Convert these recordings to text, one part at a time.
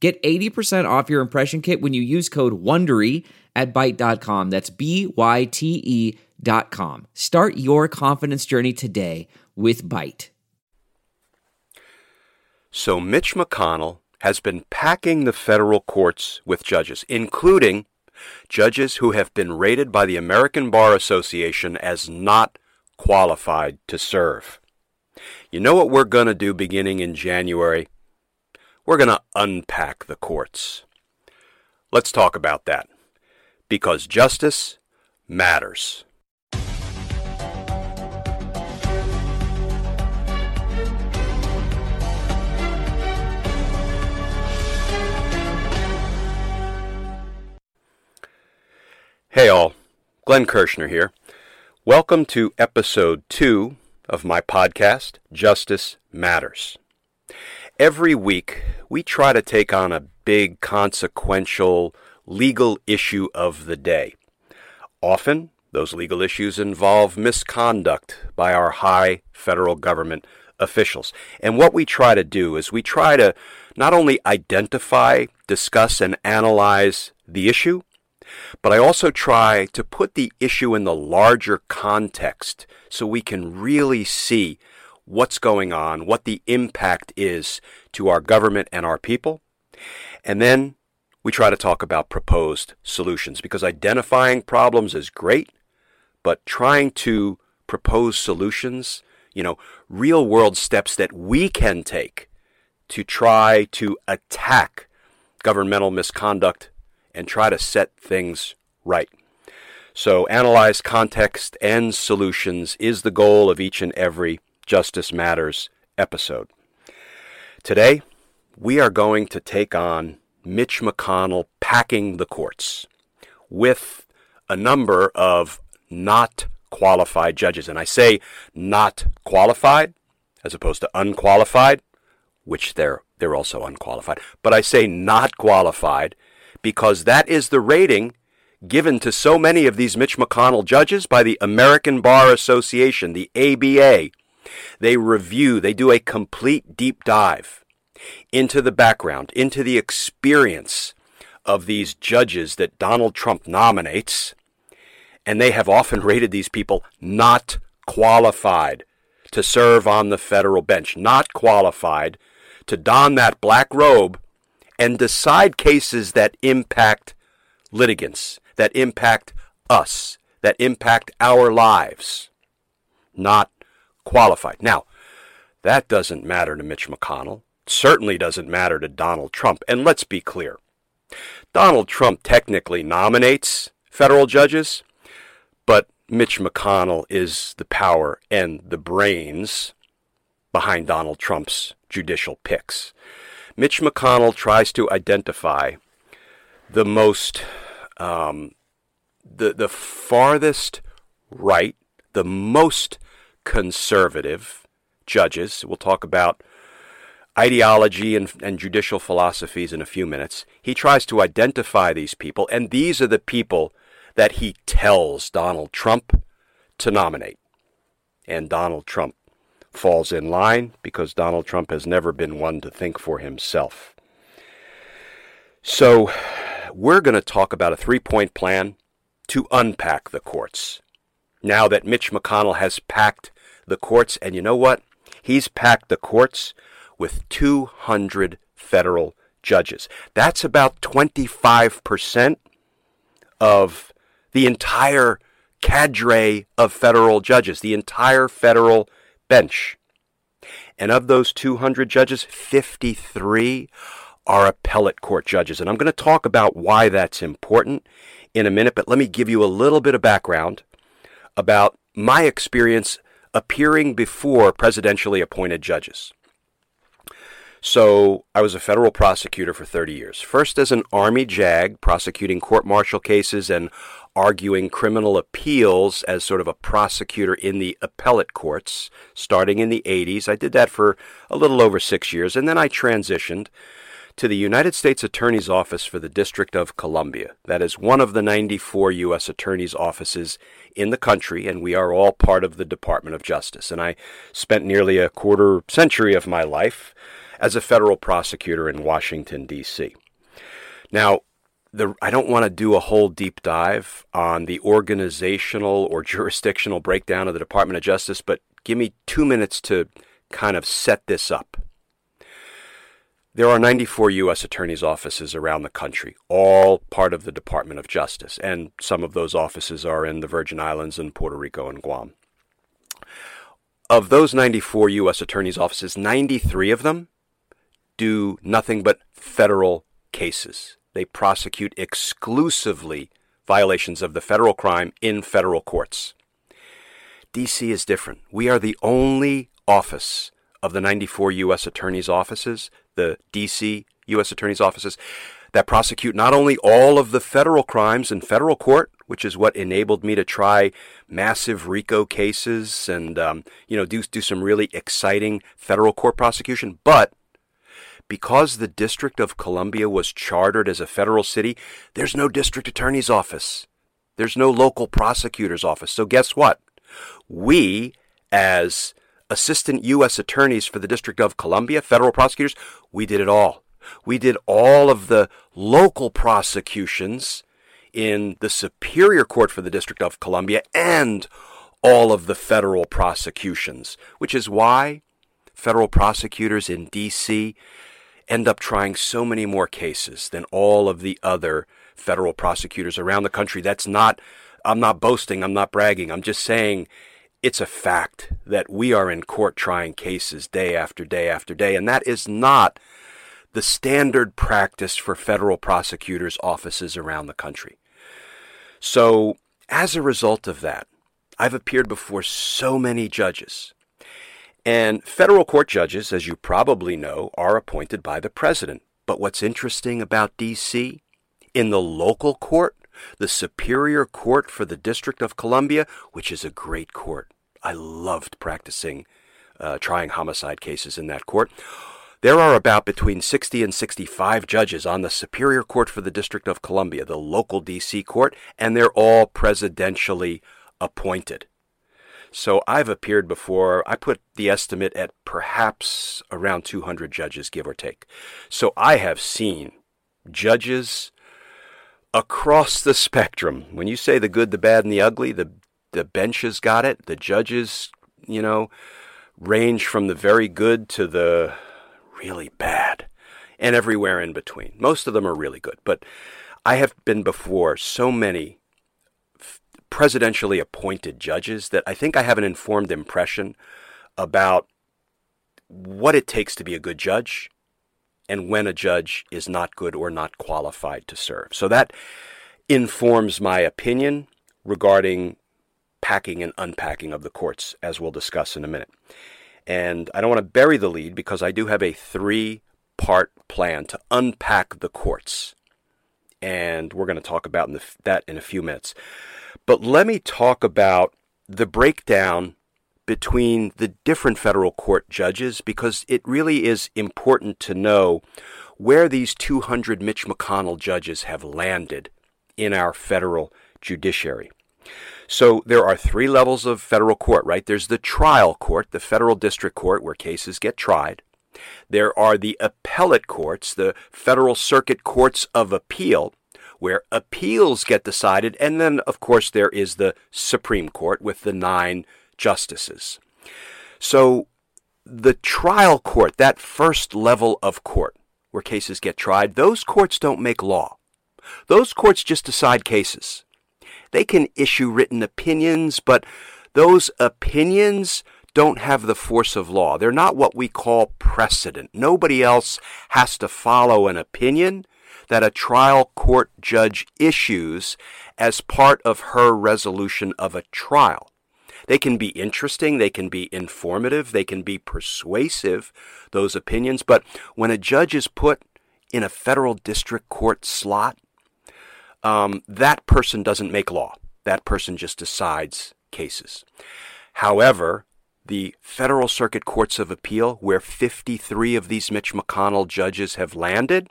Get 80% off your impression kit when you use code WONDERY at Byte.com. That's B-Y-T-E dot com. Start your confidence journey today with Byte. So Mitch McConnell has been packing the federal courts with judges, including judges who have been rated by the American Bar Association as not qualified to serve. You know what we're going to do beginning in January? We're going to unpack the courts. Let's talk about that. Because justice matters. Hey all, Glenn Kirschner here. Welcome to episode two of my podcast, Justice Matters. Every week, we try to take on a big, consequential legal issue of the day. Often, those legal issues involve misconduct by our high federal government officials. And what we try to do is we try to not only identify, discuss, and analyze the issue, but I also try to put the issue in the larger context so we can really see what's going on, what the impact is to our government and our people. And then we try to talk about proposed solutions because identifying problems is great, but trying to propose solutions, you know, real world steps that we can take to try to attack governmental misconduct and try to set things right. So, analyze context and solutions is the goal of each and every Justice Matters episode. Today, we are going to take on Mitch McConnell packing the courts with a number of not qualified judges. And I say not qualified as opposed to unqualified, which they're, they're also unqualified. But I say not qualified because that is the rating given to so many of these Mitch McConnell judges by the American Bar Association, the ABA, they review, they do a complete deep dive into the background, into the experience of these judges that Donald Trump nominates, and they have often rated these people not qualified to serve on the federal bench, not qualified to don that black robe and decide cases that impact litigants, that impact us, that impact our lives, not qualified. Now, that doesn't matter to Mitch McConnell. certainly doesn't matter to Donald Trump. And let's be clear Donald Trump technically nominates federal judges, but Mitch McConnell is the power and the brains behind Donald Trump's judicial picks. Mitch McConnell tries to identify the most, um, the, the farthest right, the most conservative judges. We'll talk about ideology and, and, judicial philosophies in a few minutes. He tries to identify these people, and these are the people that he tells Donald Trump to nominate. And Donald Trump falls in line because Donald Trump has never been one to think for himself. So, we're going to talk about a three point plan to unpack the courts. Now that Mitch McConnell has packed the courts. And you know what? He's packed the courts with 200 federal judges. That's about 25% of the entire cadre of federal judges, the entire federal bench. And of those 200 judges, 53 are appellate court judges. And I'm going to talk about why that's important in a minute, but let me give you a little bit of background about my experience appearing before presidentially appointed judges. So I was a federal prosecutor for 30 years. First as an Army JAG, prosecuting court martial cases and arguing criminal appeals as sort of a prosecutor in the appellate courts, starting in the 80s. I did that for a little over six years, and then I transitioned to the United States Attorney's Office for the District of Columbia. That is one of the 94 U.S. Attorney's offices in the country, and we are all part of the Department of Justice. And I spent nearly a quarter century of my life as a federal prosecutor in Washington, D.C. Now, the, I don't want to do a whole deep dive on the organizational or jurisdictional breakdown of the Department of Justice, but give me two minutes to kind of set this up. There are 94 U.S. attorneys' offices around the country, all part of the Department of Justice, and some of those offices are in the Virgin Islands and Puerto Rico and Guam. Of those 94 U.S. attorneys' offices, 93 of them do nothing but federal cases. They prosecute exclusively violations of the federal crime in federal courts. DC is different. We are the only office of the 94 U.S. attorneys' offices, the D.C. U.S. attorneys' offices, that prosecute not only all of the federal crimes in federal court, which is what enabled me to try massive RICO cases and um, you know do do some really exciting federal court prosecution, but because the District of Columbia was chartered as a federal city, there's no district attorney's office. There's no local prosecutor's office. So guess what? We, as assistant U.S. attorneys for the District of Columbia, federal prosecutors, we did it all. We did all of the local prosecutions in the Superior Court for the District of Columbia and all of the federal prosecutions, which is why federal prosecutors in D.C. end up trying so many more cases than all of the other federal prosecutors around the country. That's not, I'm not boasting, I'm not bragging, I'm just saying it's a fact that we are in court trying cases day after day after day, and that is not the standard practice for federal prosecutors' offices around the country. So, as a result of that, I've appeared before so many judges. And federal court judges, as you probably know, are appointed by the president. But what's interesting about D.C., in the local court, the Superior Court for the District of Columbia, which is a great court. I loved practicing, uh, trying homicide cases in that court. There are about between 60 and 65 judges on the Superior Court for the District of Columbia, the local D.C. court, and they're all presidentially appointed. So I've appeared before. I put the estimate at perhaps around 200 judges, give or take. So I have seen judges across the spectrum. When you say the good, the bad, and the ugly, the the benches got it. The judges, you know, range from the very good to the really bad, and everywhere in between. Most of them are really good, but I have been before so many presidentially appointed judges that I think I have an informed impression about what it takes to be a good judge and when a judge is not good or not qualified to serve. So that informs my opinion regarding packing and unpacking of the courts, as we'll discuss in a minute. And I don't want to bury the lead because I do have a three part plan to unpack the courts. And we're going to talk about in the, that in a few minutes. But let me talk about the breakdown between the different federal court judges because it really is important to know where these 200 Mitch McConnell judges have landed in our federal judiciary. So there are three levels of federal court, right? There's the trial court, the federal district court where cases get tried. There are the appellate courts, the federal circuit courts of appeal, where appeals get decided. And then, of course, there is the Supreme Court with the nine justices. So the trial court, that first level of court where cases get tried, those courts don't make law. Those courts just decide cases. They can issue written opinions, but those opinions don't have the force of law. They're not what we call precedent. Nobody else has to follow an opinion that a trial court judge issues as part of her resolution of a trial. They can be interesting, they can be informative, they can be persuasive, those opinions, but when a judge is put in a federal district court slot, um, that person doesn't make law. That person just decides cases. However, the federal circuit courts of appeal, where 53 of these Mitch McConnell judges have landed,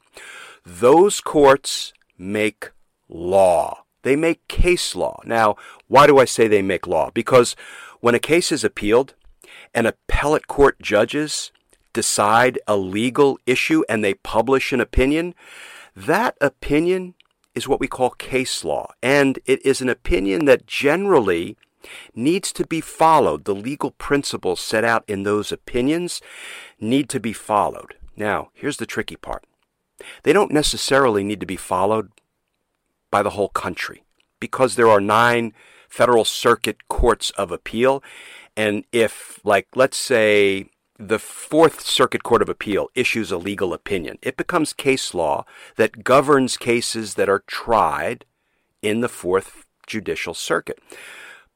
those courts make law. They make case law. Now, why do I say they make law? Because when a case is appealed and appellate court judges decide a legal issue and they publish an opinion, that opinion is what we call case law. And it is an opinion that generally needs to be followed. The legal principles set out in those opinions need to be followed. Now, here's the tricky part. They don't necessarily need to be followed by the whole country because there are nine federal circuit courts of appeal. And if, like, let's say the Fourth Circuit Court of Appeal issues a legal opinion, it becomes case law that governs cases that are tried in the Fourth Judicial Circuit.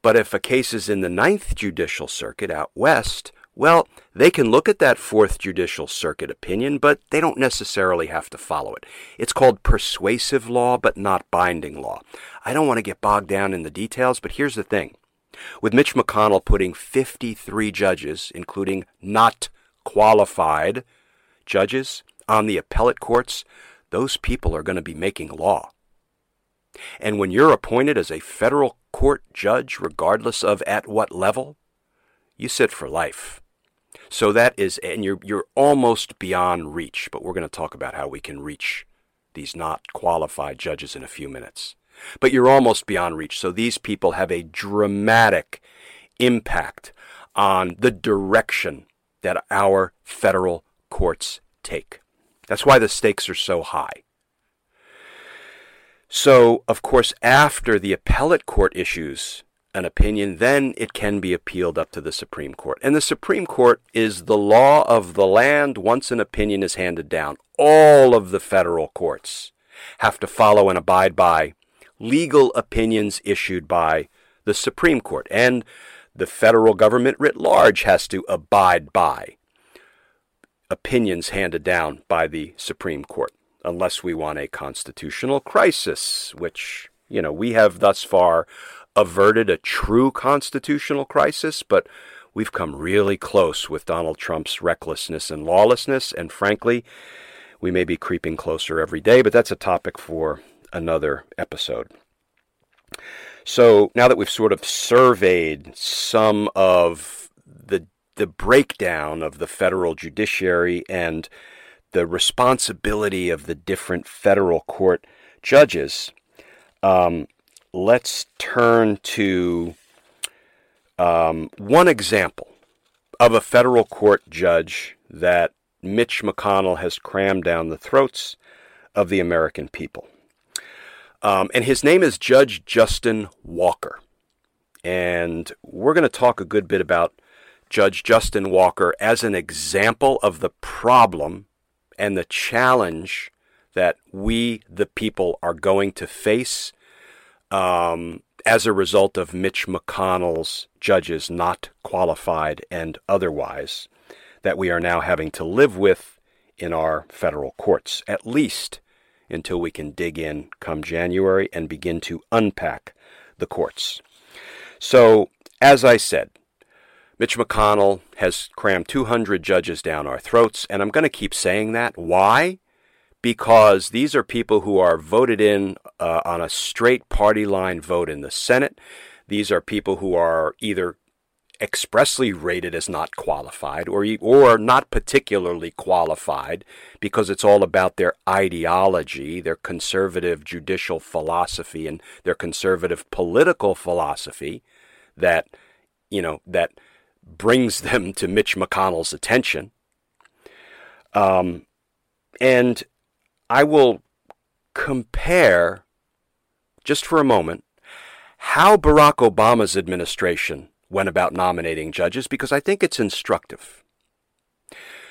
But if a case is in the Ninth Judicial Circuit out west, well, they can look at that Fourth Judicial Circuit opinion, but they don't necessarily have to follow it. It's called persuasive law, but not binding law. I don't want to get bogged down in the details, but here's the thing. With Mitch McConnell putting 53 judges, including not qualified judges, on the appellate courts, those people are going to be making law. And when you're appointed as a federal court judge, regardless of at what level, you sit for life. So that is, and you're, you're almost beyond reach, but we're going to talk about how we can reach these not qualified judges in a few minutes. But you're almost beyond reach. So these people have a dramatic impact on the direction that our federal courts take. That's why the stakes are so high. So, of course, after the appellate court issues an opinion, then it can be appealed up to the Supreme Court. And the Supreme Court is the law of the land once an opinion is handed down. All of the federal courts have to follow and abide by legal opinions issued by the Supreme Court. And the federal government writ large has to abide by opinions handed down by the Supreme Court unless we want a constitutional crisis, which, you know, we have thus far averted a true constitutional crisis, but we've come really close with Donald Trump's recklessness and lawlessness, and frankly, we may be creeping closer every day, but that's a topic for another episode. So now that we've sort of surveyed some of the the breakdown of the federal judiciary and the responsibility of the different federal court judges, um, let's turn to um, one example of a federal court judge that Mitch McConnell has crammed down the throats of the American people. Um, and his name is Judge Justin Walker. And we're going to talk a good bit about Judge Justin Walker as an example of the problem and the challenge that we, the people, are going to face um, as a result of Mitch McConnell's judges not qualified and otherwise that we are now having to live with in our federal courts, at least until we can dig in come January and begin to unpack the courts. So, as I said, Mitch McConnell has crammed 200 judges down our throats, and I'm going to keep saying that. Why? Because these are people who are voted in uh, on a straight party line vote in the Senate. These are people who are either expressly rated as not qualified or or not particularly qualified because it's all about their ideology, their conservative judicial philosophy and their conservative political philosophy that you know that brings them to Mitch McConnell's attention. Um, and I will compare, just for a moment, how Barack Obama's administration went about nominating judges because I think it's instructive.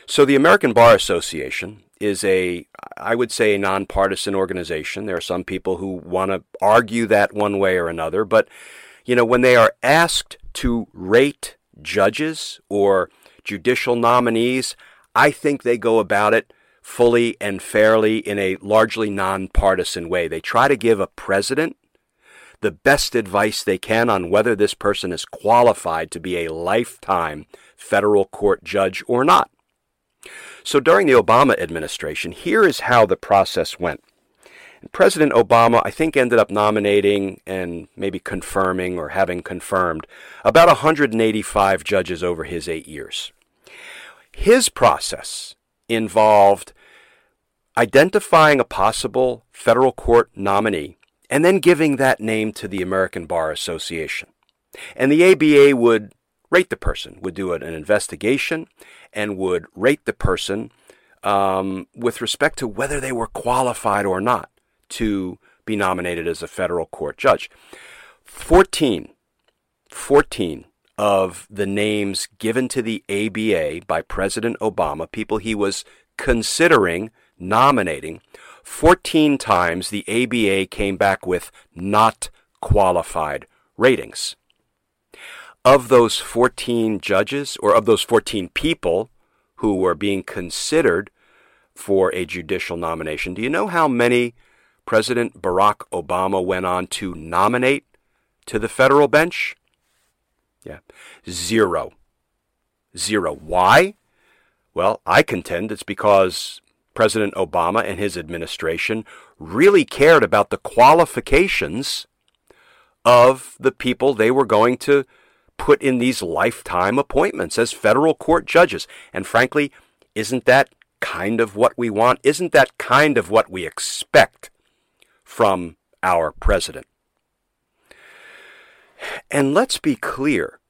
So, the American Bar Association is a, I would say, a nonpartisan organization. There are some people who want to argue that one way or another, but, you know, when they are asked to rate judges or judicial nominees, I think they go about it fully and fairly in a largely nonpartisan way. They try to give a president the best advice they can on whether this person is qualified to be a lifetime federal court judge or not. So during the Obama administration, here is how the process went. President Obama, I think, ended up nominating and maybe confirming or having confirmed about 185 judges over his eight years. His process involved identifying a possible federal court nominee and then giving that name to the American Bar Association. And the ABA would rate the person, would do an investigation, and would rate the person um, with respect to whether they were qualified or not to be nominated as a federal court judge. 14, 14 of the names given to the ABA by President Obama, people he was considering nominating, 14 times the ABA came back with not qualified ratings. Of those 14 judges, or of those 14 people who were being considered for a judicial nomination, do you know how many President Barack Obama went on to nominate to the federal bench? Yeah, zero. Zero. Why? Well, I contend it's because President Obama and his administration really cared about the qualifications of the people they were going to put in these lifetime appointments as federal court judges. And frankly, isn't that kind of what we want? Isn't that kind of what we expect from our president? And let's be clear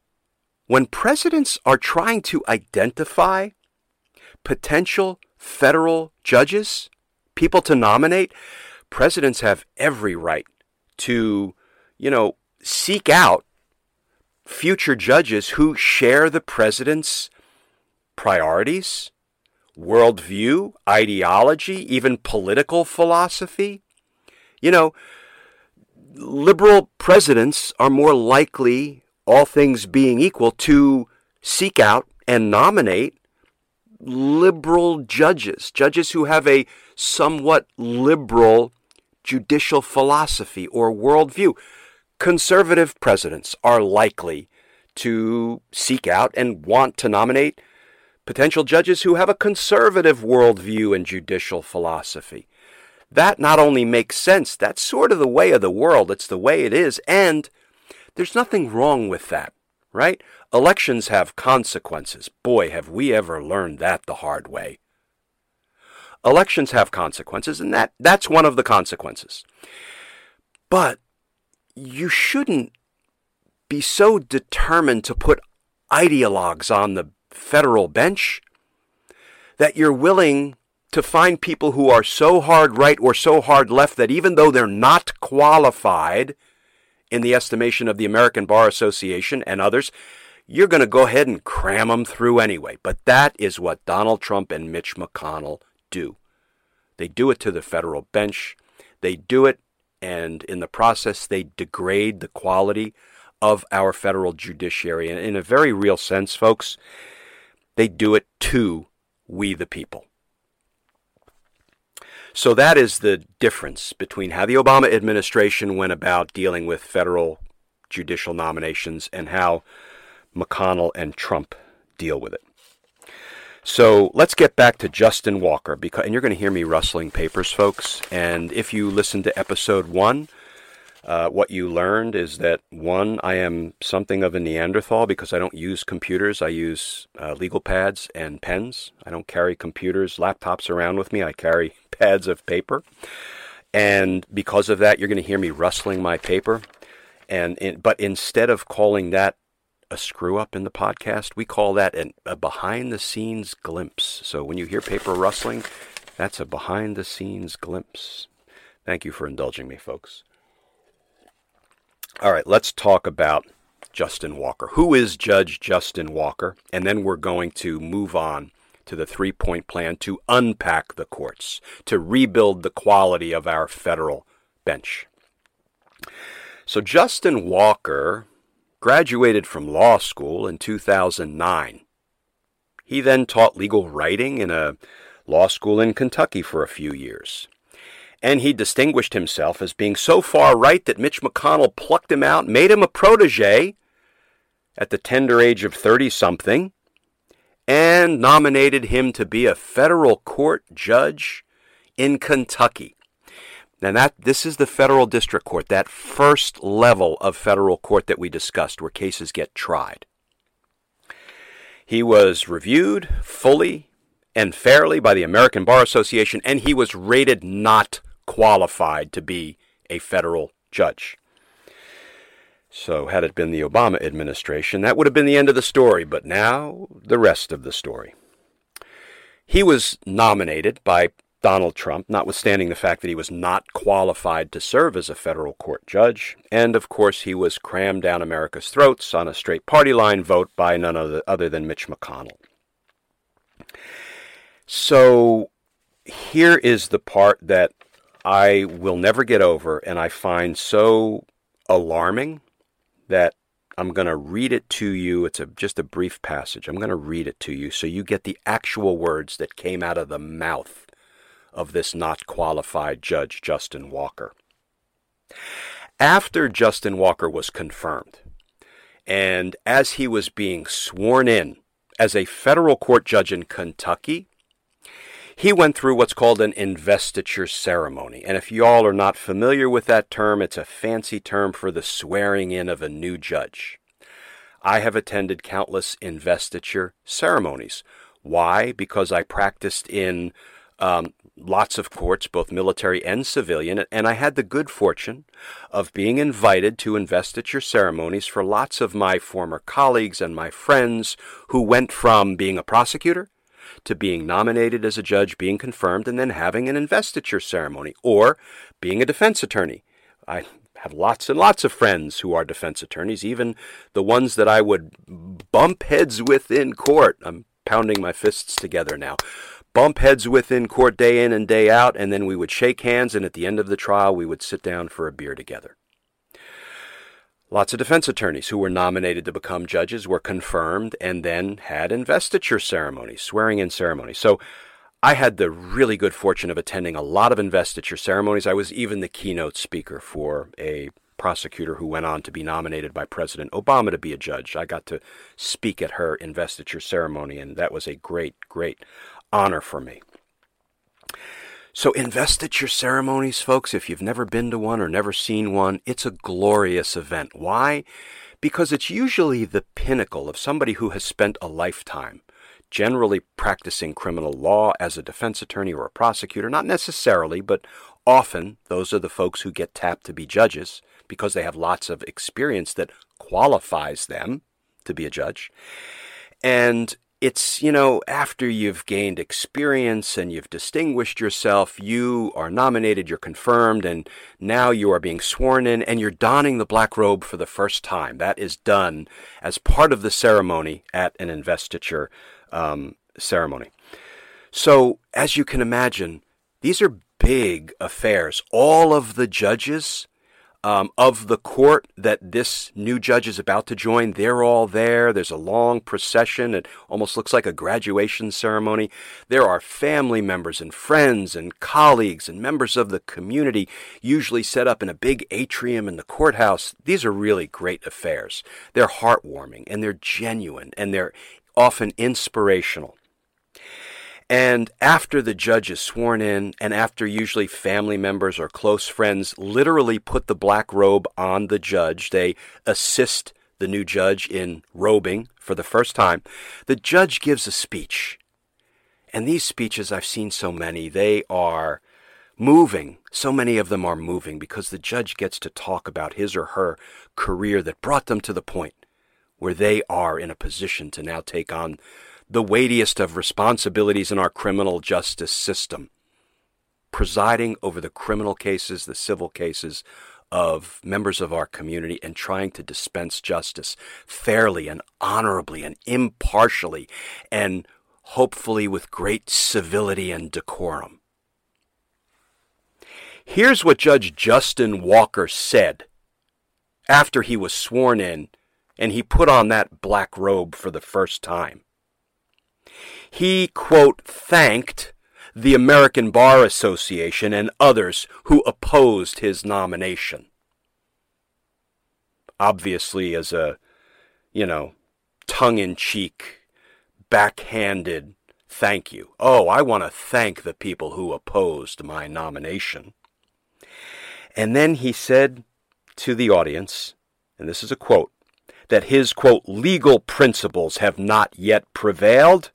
when presidents are trying to identify potential federal judges, people to nominate, presidents have every right to, you know, seek out future judges who share the president's priorities, worldview, ideology, even political philosophy. You know, liberal presidents are more likely all things being equal, to seek out and nominate liberal judges, judges who have a somewhat liberal judicial philosophy or worldview. Conservative presidents are likely to seek out and want to nominate potential judges who have a conservative worldview and judicial philosophy. That not only makes sense, that's sort of the way of the world, it's the way it is, and there's nothing wrong with that, right? Elections have consequences. Boy, have we ever learned that the hard way. Elections have consequences, and that, that's one of the consequences. But you shouldn't be so determined to put ideologues on the federal bench that you're willing to find people who are so hard right or so hard left that even though they're not qualified, in the estimation of the American Bar Association and others, you're going to go ahead and cram them through anyway. But that is what Donald Trump and Mitch McConnell do. They do it to the federal bench. They do it, and in the process, they degrade the quality of our federal judiciary. And in a very real sense, folks, they do it to we the people. So that is the difference between how the Obama administration went about dealing with federal judicial nominations and how McConnell and Trump deal with it. So let's get back to Justin Walker, because, and you're going to hear me rustling papers, folks. And if you listen to episode one, uh, what you learned is that one, I am something of a Neanderthal because I don't use computers. I use uh, legal pads and pens. I don't carry computers, laptops around with me. I carry pads of paper. And because of that, you're going to hear me rustling my paper. And in, but instead of calling that a screw up in the podcast, we call that an, a behind the scenes glimpse. So when you hear paper rustling, that's a behind the scenes glimpse. Thank you for indulging me, folks. All right, let's talk about Justin Walker. Who is Judge Justin Walker? And then we're going to move on to the three point plan to unpack the courts, to rebuild the quality of our federal bench. So, Justin Walker graduated from law school in 2009. He then taught legal writing in a law school in Kentucky for a few years. And he distinguished himself as being so far right that Mitch McConnell plucked him out, made him a protege at the tender age of 30 something, and nominated him to be a federal court judge in Kentucky. Now that this is the federal district court, that first level of federal court that we discussed where cases get tried. He was reviewed fully and fairly by the American Bar Association and he was rated not qualified to be a federal judge. So, had it been the Obama administration, that would have been the end of the story, but now the rest of the story. He was nominated by Donald Trump, notwithstanding the fact that he was not qualified to serve as a federal court judge. And of course, he was crammed down America's throats on a straight party line vote by none other, than Mitch McConnell. So here is the part that I will never get over and I find so alarming that I'm going to read it to you. It's a, just a brief passage. I'm going to read it to you so you get the actual words that came out of the mouth of this not qualified judge, Justin Walker. After Justin Walker was confirmed, and as he was being sworn in as a federal court judge in Kentucky, he went through what's called an investiture ceremony. And if y'all are not familiar with that term, it's a fancy term for the swearing in of a new judge. I have attended countless investiture ceremonies. Why? Because I practiced in um, lots of courts, both military and civilian, and I had the good fortune of being invited to investiture ceremonies for lots of my former colleagues and my friends who went from being a prosecutor to being nominated as a judge, being confirmed, and then having an investiture ceremony, or being a defense attorney. I have lots and lots of friends who are defense attorneys, even the ones that I would bump heads with in court. I'm pounding my fists together now bump heads with in court day in and day out, and then we would shake hands, and at the end of the trial, we would sit down for a beer together. Lots of defense attorneys who were nominated to become judges were confirmed and then had investiture ceremonies, swearing in ceremonies. So I had the really good fortune of attending a lot of investiture ceremonies. I was even the keynote speaker for a prosecutor who went on to be nominated by President Obama to be a judge. I got to speak at her investiture ceremony, and that was a great, great honor for me. So investiture ceremonies, folks, if you've never been to one or never seen one, it's a glorious event. Why? Because it's usually the pinnacle of somebody who has spent a lifetime generally practicing criminal law as a defense attorney or a prosecutor. Not necessarily, but often those are the folks who get tapped to be judges because they have lots of experience that qualifies them to be a judge. And it's, you know, after you've gained experience and you've distinguished yourself, you are nominated, you're confirmed, and now you are being sworn in and you're donning the black robe for the first time. That is done as part of the ceremony at an investiture um, ceremony. So, as you can imagine, these are big affairs. All of the judges um, of the court that this new judge is about to join. They're all there. There's a long procession. It almost looks like a graduation ceremony. There are family members and friends and colleagues and members of the community, usually set up in a big atrium in the courthouse. These are really great affairs. They're heartwarming and they're genuine and they're often inspirational. And after the judge is sworn in, and after usually family members or close friends literally put the black robe on the judge, they assist the new judge in robing for the first time, the judge gives a speech. And these speeches, I've seen so many, they are moving. So many of them are moving because the judge gets to talk about his or her career that brought them to the point where they are in a position to now take on the weightiest of responsibilities in our criminal justice system, presiding over the criminal cases, the civil cases of members of our community and trying to dispense justice fairly and honorably and impartially and hopefully with great civility and decorum. Here's what Judge Justin Walker said after he was sworn in and he put on that black robe for the first time. He, quote, thanked the American Bar Association and others who opposed his nomination. Obviously, as a, you know, tongue in cheek, backhanded thank you. Oh, I want to thank the people who opposed my nomination. And then he said to the audience, and this is a quote, that his, quote, legal principles have not yet prevailed,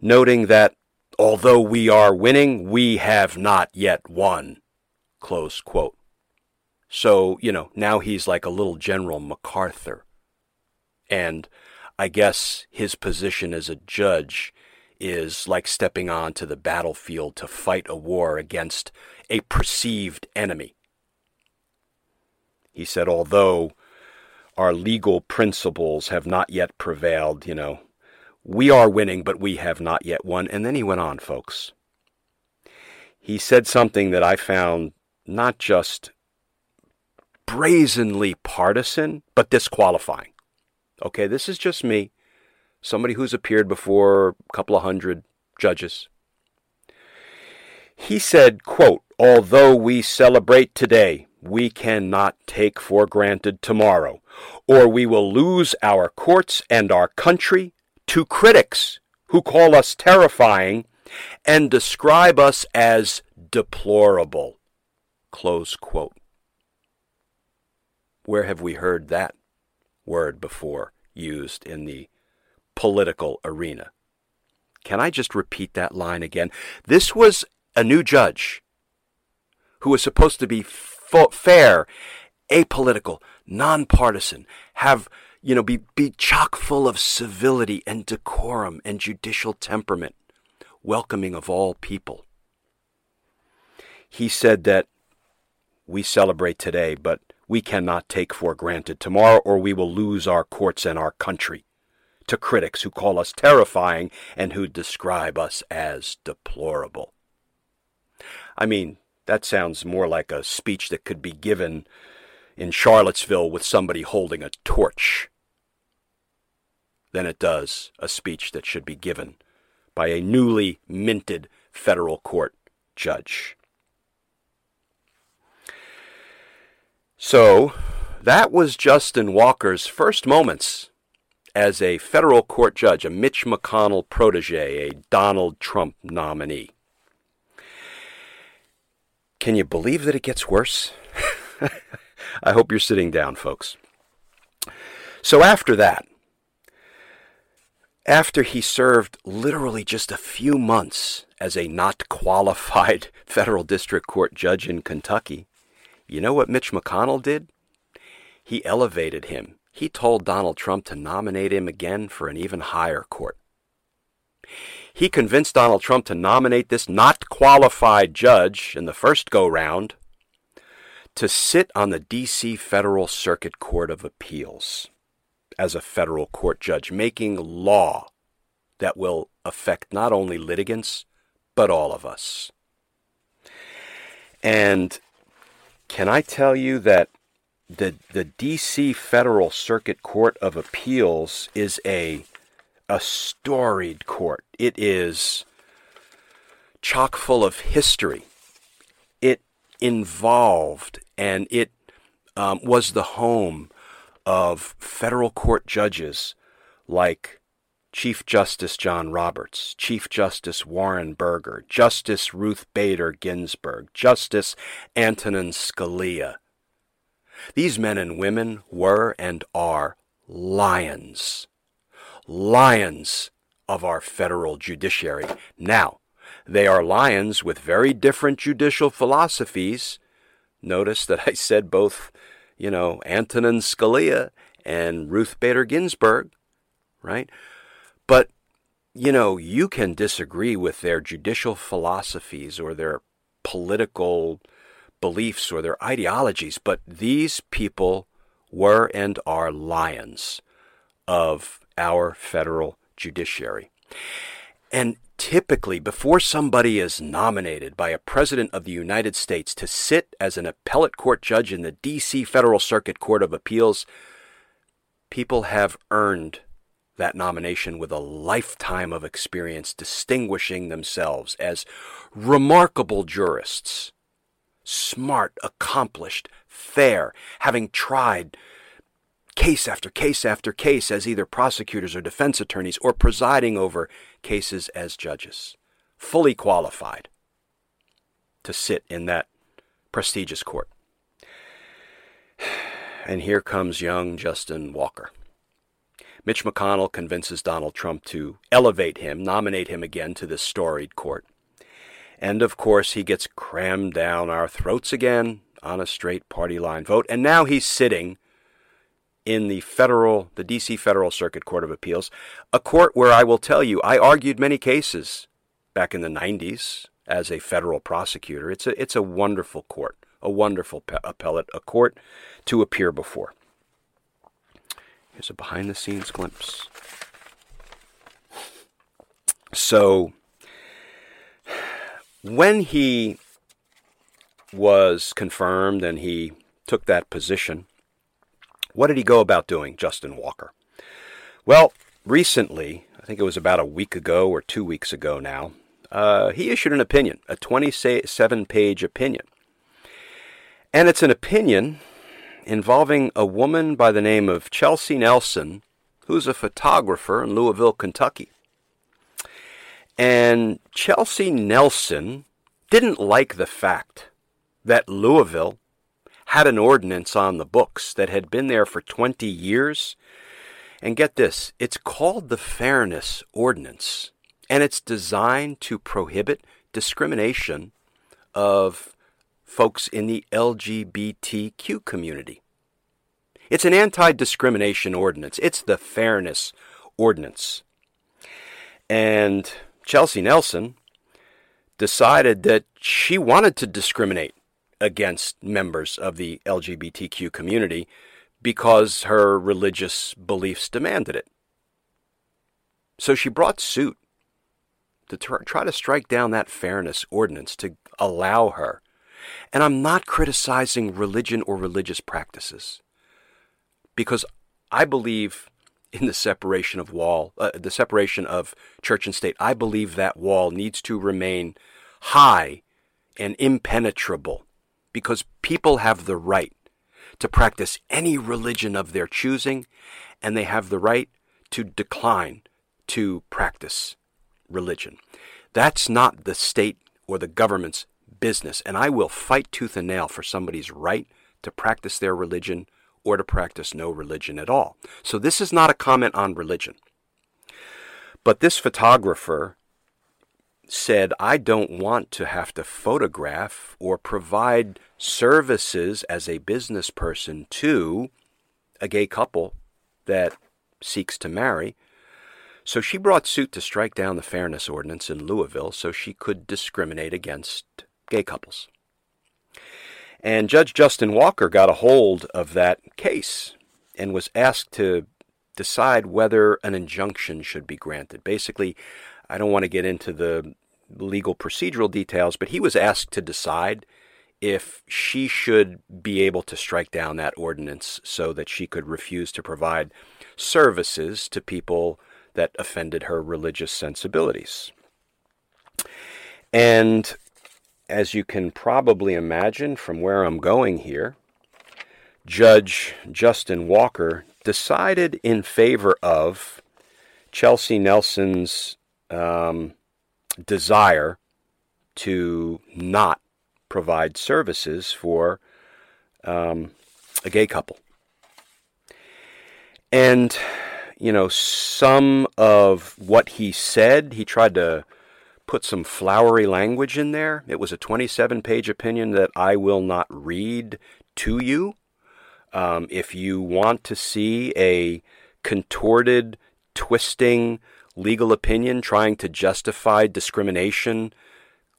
noting that although we are winning, we have not yet won, close quote. So, you know, now he's like a little General MacArthur. And I guess his position as a judge is like stepping onto the battlefield to fight a war against a perceived enemy. He said, although our legal principles have not yet prevailed, you know, we are winning, but we have not yet won. And then he went on, folks. He said something that I found not just brazenly partisan, but disqualifying. Okay, this is just me, somebody who's appeared before a couple of hundred judges. He said, quote, Although we celebrate today, we cannot take for granted tomorrow, or we will lose our courts and our country to critics who call us terrifying and describe us as deplorable. Close quote. Where have we heard that word before used in the political arena? Can I just repeat that line again? This was a new judge who was supposed to be fair, apolitical, nonpartisan, have, you know, be, be chock full of civility and decorum and judicial temperament, welcoming of all people. He said that we celebrate today, but we cannot take for granted tomorrow, or we will lose our courts and our country to critics who call us terrifying and who describe us as deplorable. I mean, that sounds more like a speech that could be given in Charlottesville with somebody holding a torch than it does a speech that should be given by a newly minted federal court judge. So, that was Justin Walker's first moments as a federal court judge, a Mitch McConnell protege, a Donald Trump nominee. Can you believe that it gets worse? I hope you're sitting down, folks. So after that, after he served literally just a few months as a not qualified federal district court judge in Kentucky, you know what Mitch McConnell did? He elevated him. He told Donald Trump to nominate him again for an even higher court. He convinced Donald Trump to nominate this not qualified judge in the first go round to sit on the D.C. Federal Circuit Court of Appeals as a federal court judge, making law that will affect not only litigants, but all of us. And can I tell you that the, the D.C. Federal Circuit Court of Appeals is a a storied court. It is chock full of history. It involved and it um, was the home of federal court judges like Chief Justice John Roberts, Chief Justice Warren Burger, Justice Ruth Bader Ginsburg, Justice Antonin Scalia. These men and women were and are lions lions of our federal judiciary. Now, they are lions with very different judicial philosophies. Notice that I said both, you know, Antonin Scalia and Ruth Bader Ginsburg, right? But, you know, you can disagree with their judicial philosophies or their political beliefs or their ideologies, but these people were and are lions of our federal judiciary. And typically, before somebody is nominated by a president of the United States to sit as an appellate court judge in the D.C. Federal Circuit Court of Appeals, people have earned that nomination with a lifetime of experience distinguishing themselves as remarkable jurists. Smart, accomplished, fair, having tried case after case after case as either prosecutors or defense attorneys or presiding over cases as judges. Fully qualified to sit in that prestigious court. And here comes young Justin Walker. Mitch McConnell convinces Donald Trump to elevate him, nominate him again to this storied court. And of course, he gets crammed down our throats again on a straight party line vote. And now he's sitting in the federal, the DC Federal Circuit Court of Appeals, a court where I will tell you, I argued many cases back in the 90s as a federal prosecutor. It's a, it's a wonderful court, a wonderful pe- appellate, a court to appear before. Here's a behind the scenes glimpse. So, when he was confirmed and he took that position, what did he go about doing, Justin Walker? Well, recently, I think it was about a week ago or two weeks ago now, uh, he issued an opinion, a 27 page opinion. And it's an opinion involving a woman by the name of Chelsea Nelson, who's a photographer in Louisville, Kentucky. And Chelsea Nelson didn't like the fact that Louisville had an ordinance on the books that had been there for 20 years. And get this, it's called the Fairness Ordinance, and it's designed to prohibit discrimination of folks in the LGBTQ community. It's an anti discrimination ordinance, it's the Fairness Ordinance. And Chelsea Nelson decided that she wanted to discriminate against members of the LGBTQ community because her religious beliefs demanded it. So she brought suit to try to strike down that fairness ordinance to allow her and I'm not criticizing religion or religious practices because I believe in the separation of wall, uh, the separation of church and state. I believe that wall needs to remain high and impenetrable because people have the right to practice any religion of their choosing and they have the right to decline to practice religion. That's not the state or the government's business, and I will fight tooth and nail for somebody's right to practice their religion or to practice no religion at all. So this is not a comment on religion. But this photographer said, I don't want to have to photograph or provide services as a business person to a gay couple that seeks to marry. So she brought suit to strike down the fairness ordinance in Louisville so she could discriminate against gay couples. And Judge Justin Walker got a hold of that case and was asked to decide whether an injunction should be granted. Basically, I don't want to get into the legal procedural details, but he was asked to decide if she should be able to strike down that ordinance so that she could refuse to provide services to people that offended her religious sensibilities. And as you can probably imagine from where I'm going here, Judge Justin Walker decided in favor of Chelsea Nelson's um, desire to not provide services for um, a gay couple. And, you know, some of what he said, he tried to put some flowery language in there. It was a 27 page opinion that I will not read to you. Um, if you want to see a contorted, twisting legal opinion trying to justify discrimination,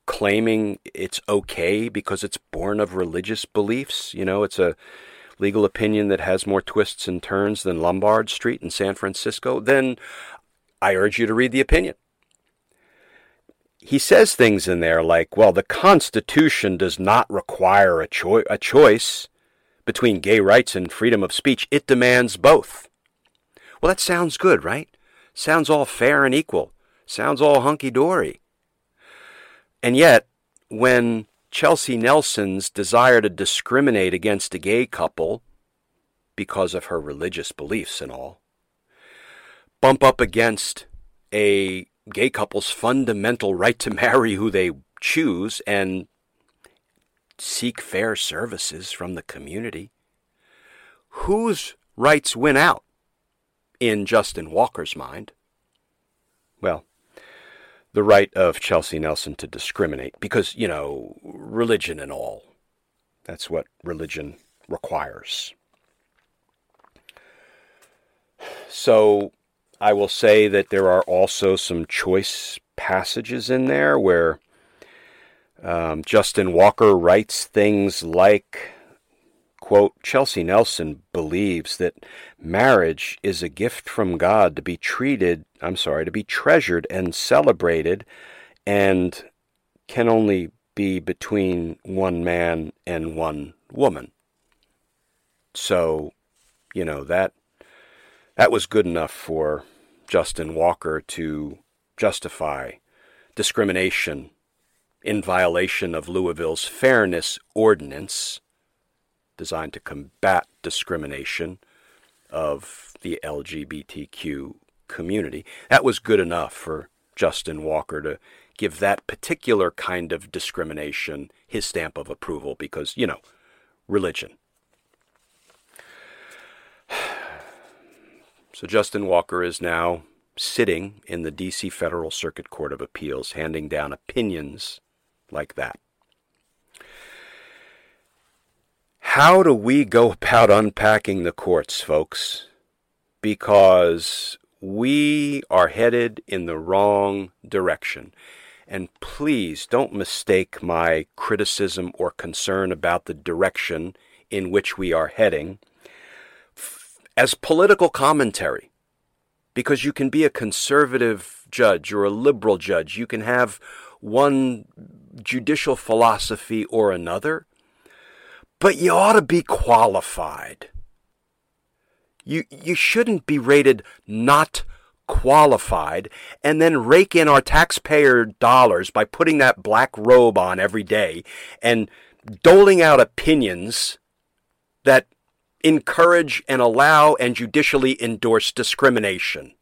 claiming it's okay because it's born of religious beliefs, you know, it's a legal opinion that has more twists and turns than Lombard Street in San Francisco, then I urge you to read the opinion he says things in there like, well, the Constitution does not require a, a choice between gay rights and freedom of speech. It demands both. Well, that sounds good, right? Sounds all fair and equal. Sounds all hunky dory. And yet, when Chelsea Nelson's desire to discriminate against a gay couple because of her religious beliefs and all bump up against a gay couple's fundamental right to marry who they choose and seek fair services from the community, whose rights win out in Justin Walker's mind? Well, the right of Chelsea Nelson to discriminate because, you know, religion and all. That's what religion requires. So I will say that there are also some choice passages in there where um, Justin Walker writes things like, quote, Chelsea Nelson believes that marriage is a gift from God to be treated, I'm sorry, to be treasured and celebrated, and can only be between one man and one woman. So, you know, that that was good enough for Justin Walker to justify discrimination in violation of Louisville's Fairness Ordinance, designed to combat discrimination of the LGBTQ community. That was good enough for Justin Walker to give that particular kind of discrimination his stamp of approval because, you know, religion. So Justin Walker is now sitting in the D.C. Federal Circuit Court of Appeals, handing down opinions like that. How do we go about unpacking the courts, folks? Because we are headed in the wrong direction. And please don't mistake my criticism or concern about the direction in which we are heading as political commentary. Because you can be a conservative judge or a liberal judge. You can have one judicial philosophy or another, but you ought to be qualified. You, you shouldn't be rated not qualified and then rake in our taxpayer dollars by putting that black robe on every day and doling out opinions that encourage and allow and judicially endorse discrimination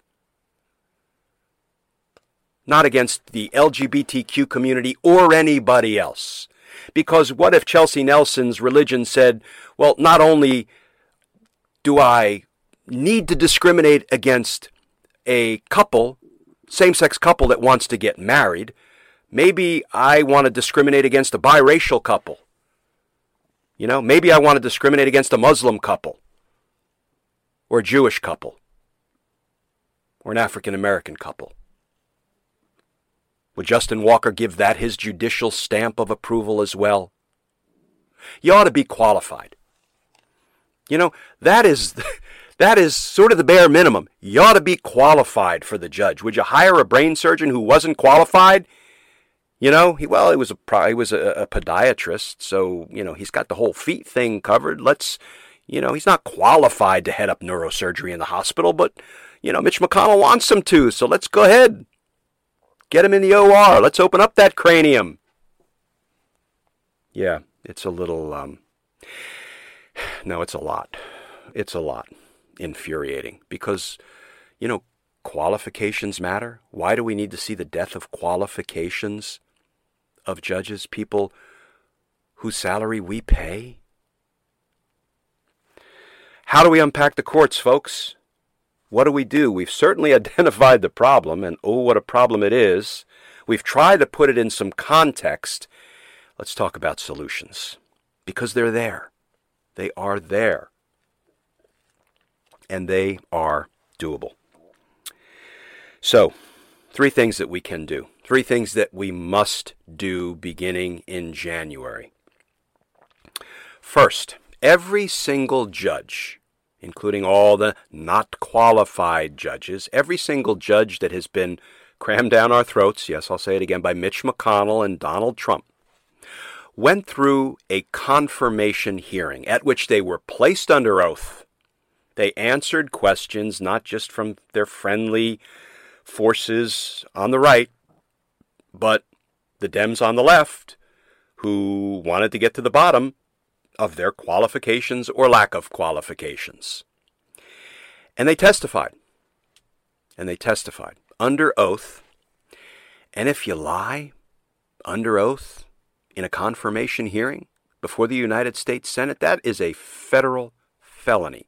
not against the LGBTQ community or anybody else. Because what if Chelsea Nelson's religion said, well, not only do I need to discriminate against a couple, same sex couple that wants to get married, maybe I want to discriminate against a biracial couple. You know, maybe I want to discriminate against a Muslim couple or a Jewish couple or an African American couple. Would Justin Walker give that his judicial stamp of approval as well? You ought to be qualified. You know, that is that is sort of the bare minimum. You ought to be qualified for the judge. Would you hire a brain surgeon who wasn't qualified? You know, he well, he was a he was a, a podiatrist, so you know he's got the whole feet thing covered. Let's, you know, he's not qualified to head up neurosurgery in the hospital, but you know Mitch McConnell wants him to, so let's go ahead. Get him in the OR. Let's open up that cranium. Yeah, it's a little, um, no, it's a lot. It's a lot infuriating because, you know, qualifications matter. Why do we need to see the death of qualifications of judges, people whose salary we pay? How do we unpack the courts, folks? What do we do? We've certainly identified the problem, and oh, what a problem it is. We've tried to put it in some context. Let's talk about solutions because they're there. They are there. And they are doable. So, three things that we can do. Three things that we must do beginning in January. First, every single judge including all the not qualified judges, every single judge that has been crammed down our throats, yes, I'll say it again, by Mitch McConnell and Donald Trump, went through a confirmation hearing at which they were placed under oath. They answered questions not just from their friendly forces on the right, but the Dems on the left who wanted to get to the bottom of their qualifications or lack of qualifications. And they testified. And they testified under oath. And if you lie under oath in a confirmation hearing before the United States Senate, that is a federal felony.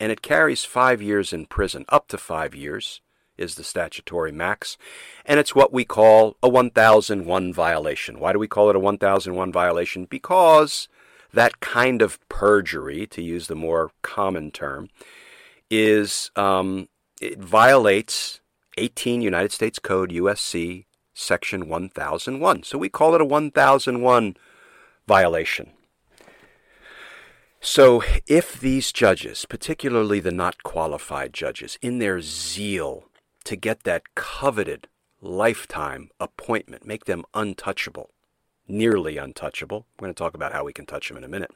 And it carries five years in prison, up to five years is the statutory max. And it's what we call a 1001 violation. Why do we call it a 1001 violation? Because that kind of perjury, to use the more common term, is um, it violates 18 United States Code USC section 1001. So we call it a 1001 violation. So if these judges, particularly the not qualified judges, in their zeal to get that coveted lifetime appointment, make them untouchable, nearly untouchable. We're going to talk about how we can touch them in a minute.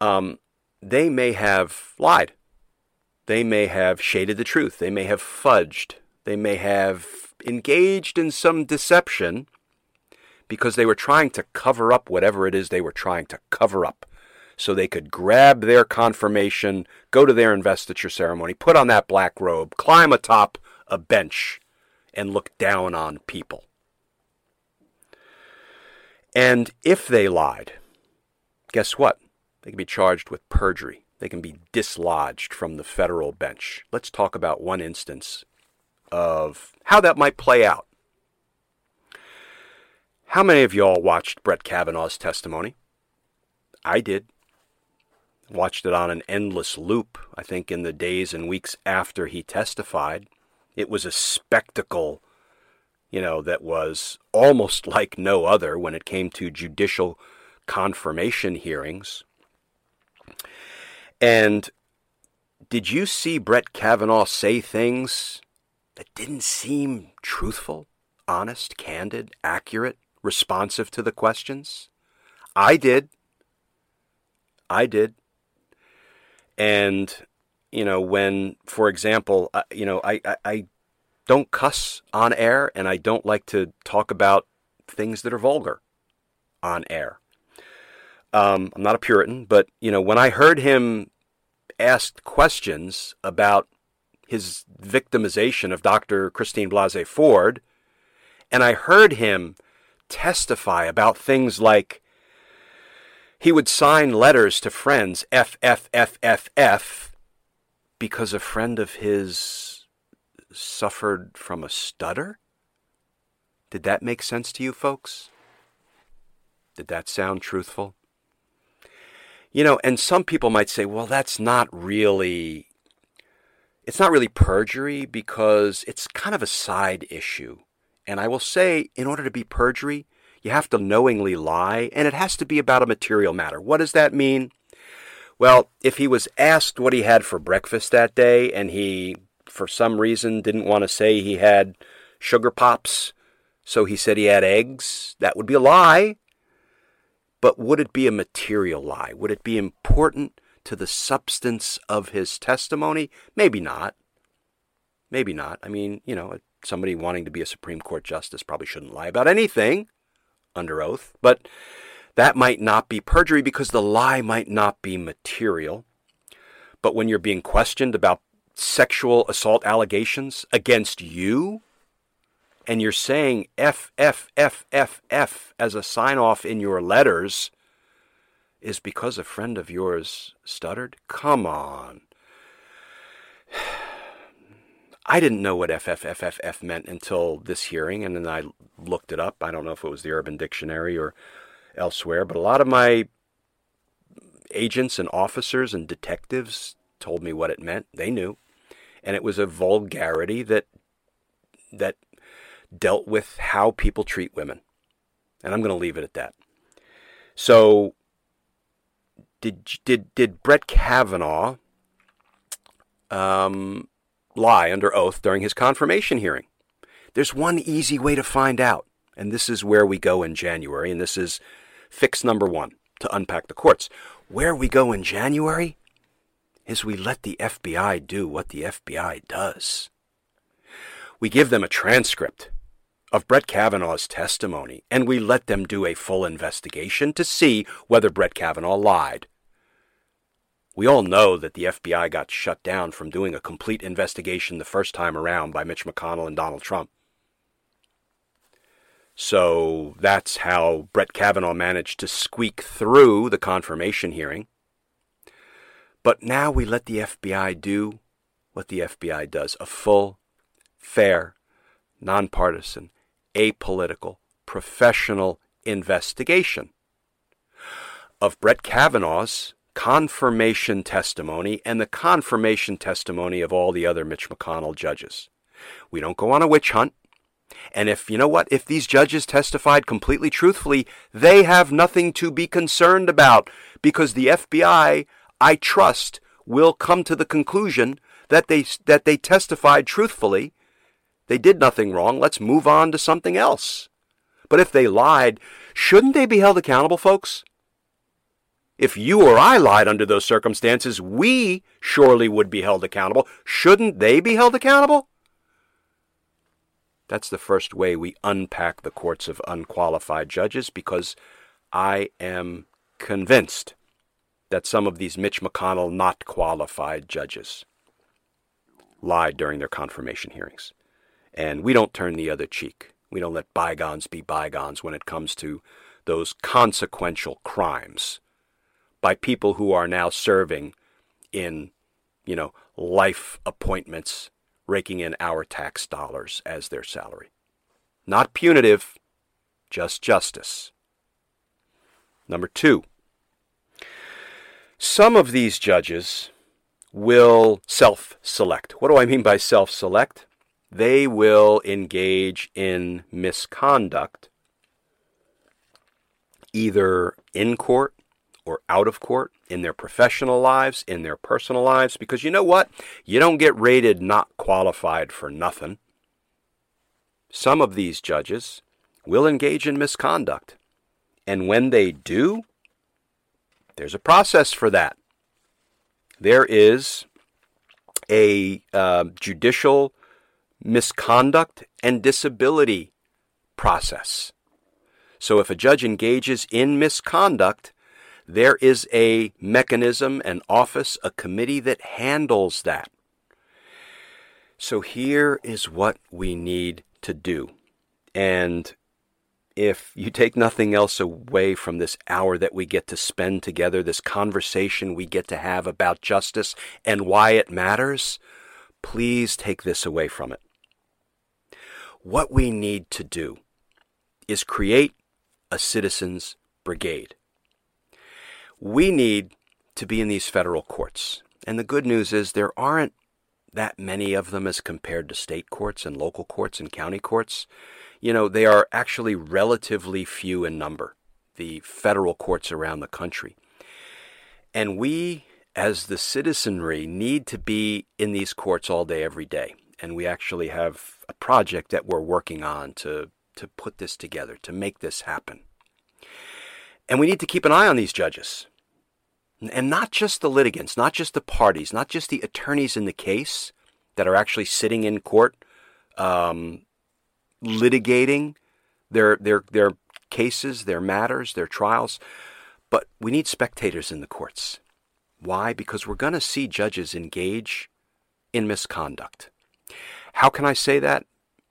Um, they may have lied. They may have shaded the truth. They may have fudged. They may have engaged in some deception because they were trying to cover up whatever it is they were trying to cover up so they could grab their confirmation, go to their investiture ceremony, put on that black robe, climb atop a bench, and look down on people. And if they lied, guess what? They can be charged with perjury. They can be dislodged from the federal bench. Let's talk about one instance of how that might play out. How many of y'all watched Brett Kavanaugh's testimony? I did. Watched it on an endless loop, I think, in the days and weeks after he testified. It was a spectacle you know, that was almost like no other when it came to judicial confirmation hearings. And did you see Brett Kavanaugh say things that didn't seem truthful, honest, candid, accurate, responsive to the questions? I did. I did. And, you know, when, for example, uh, you know, I, I, I don't cuss on air, and I don't like to talk about things that are vulgar on air. Um, I'm not a Puritan, but you know, when I heard him asked questions about his victimization of Dr. Christine Blasey Ford, and I heard him testify about things like he would sign letters to friends, F, F, F, F, F, because a friend of his suffered from a stutter? Did that make sense to you folks? Did that sound truthful? You know, and some people might say, well, that's not really it's not really perjury because it's kind of a side issue. And I will say, in order to be perjury, you have to knowingly lie, and it has to be about a material matter. What does that mean? Well, if he was asked what he had for breakfast that day and he for some reason didn't want to say he had sugar pops, so he said he had eggs. That would be a lie. But would it be a material lie? Would it be important to the substance of his testimony? Maybe not. Maybe not. I mean, you know, somebody wanting to be a Supreme Court justice probably shouldn't lie about anything under oath, but that might not be perjury because the lie might not be material. But when you're being questioned about sexual assault allegations against you and you're saying F, F, F, F, F as a sign off in your letters is because a friend of yours stuttered? Come on. I didn't know what FFFFF meant until this hearing, and then I looked it up. I don't know if it was the Urban Dictionary or elsewhere, but a lot of my agents and officers and detectives told me what it meant. They knew and it was a vulgarity that that dealt with how people treat women. And I'm going to leave it at that. So did did did Brett Kavanaugh um, lie under oath during his confirmation hearing? There's one easy way to find out, and this is where we go in January, and this is fix number one to unpack the courts. Where we go in January is we let the FBI do what the FBI does. We give them a transcript of Brett Kavanaugh's testimony, and we let them do a full investigation to see whether Brett Kavanaugh lied. We all know that the FBI got shut down from doing a complete investigation the first time around by Mitch McConnell and Donald Trump. So that's how Brett Kavanaugh managed to squeak through the confirmation hearing. But now we let the FBI do what the FBI does a full, fair, nonpartisan, apolitical, professional investigation of Brett Kavanaugh's confirmation testimony and the confirmation testimony of all the other Mitch McConnell judges. We don't go on a witch hunt. And if, you know what, if these judges testified completely truthfully, they have nothing to be concerned about because the FBI, I trust, will come to the conclusion that they, that they testified truthfully. They did nothing wrong. Let's move on to something else. But if they lied, shouldn't they be held accountable, folks? If you or I lied under those circumstances, we surely would be held accountable. Shouldn't they be held accountable? That's the first way we unpack the courts of unqualified judges because I am convinced that some of these Mitch McConnell not qualified judges lied during their confirmation hearings. And we don't turn the other cheek. We don't let bygones be bygones when it comes to those consequential crimes by people who are now serving in, you know, life appointments raking in our tax dollars as their salary. Not punitive, just justice. Number two, some of these judges will self select. What do I mean by self select? They will engage in misconduct either in court or out of court in their professional lives, in their personal lives, because you know what? You don't get rated not qualified for nothing. Some of these judges will engage in misconduct. And when they do, there's a process for that. There is a uh, judicial misconduct and disability process. So if a judge engages in misconduct, there is a mechanism, an office, a committee that handles that. So here is what we need to do. And if you take nothing else away from this hour that we get to spend together, this conversation we get to have about justice and why it matters, please take this away from it. What we need to do is create a citizens brigade we need to be in these federal courts. And the good news is there aren't that many of them as compared to state courts and local courts and county courts. You know, they are actually relatively few in number, the federal courts around the country. And we, as the citizenry, need to be in these courts all day, every day. And we actually have a project that we're working on to, to put this together, to make this happen. And we need to keep an eye on these judges. And not just the litigants, not just the parties, not just the attorneys in the case that are actually sitting in court um, litigating their, their, their cases, their matters, their trials, but we need spectators in the courts. Why? Because we're going to see judges engage in misconduct. How can I say that?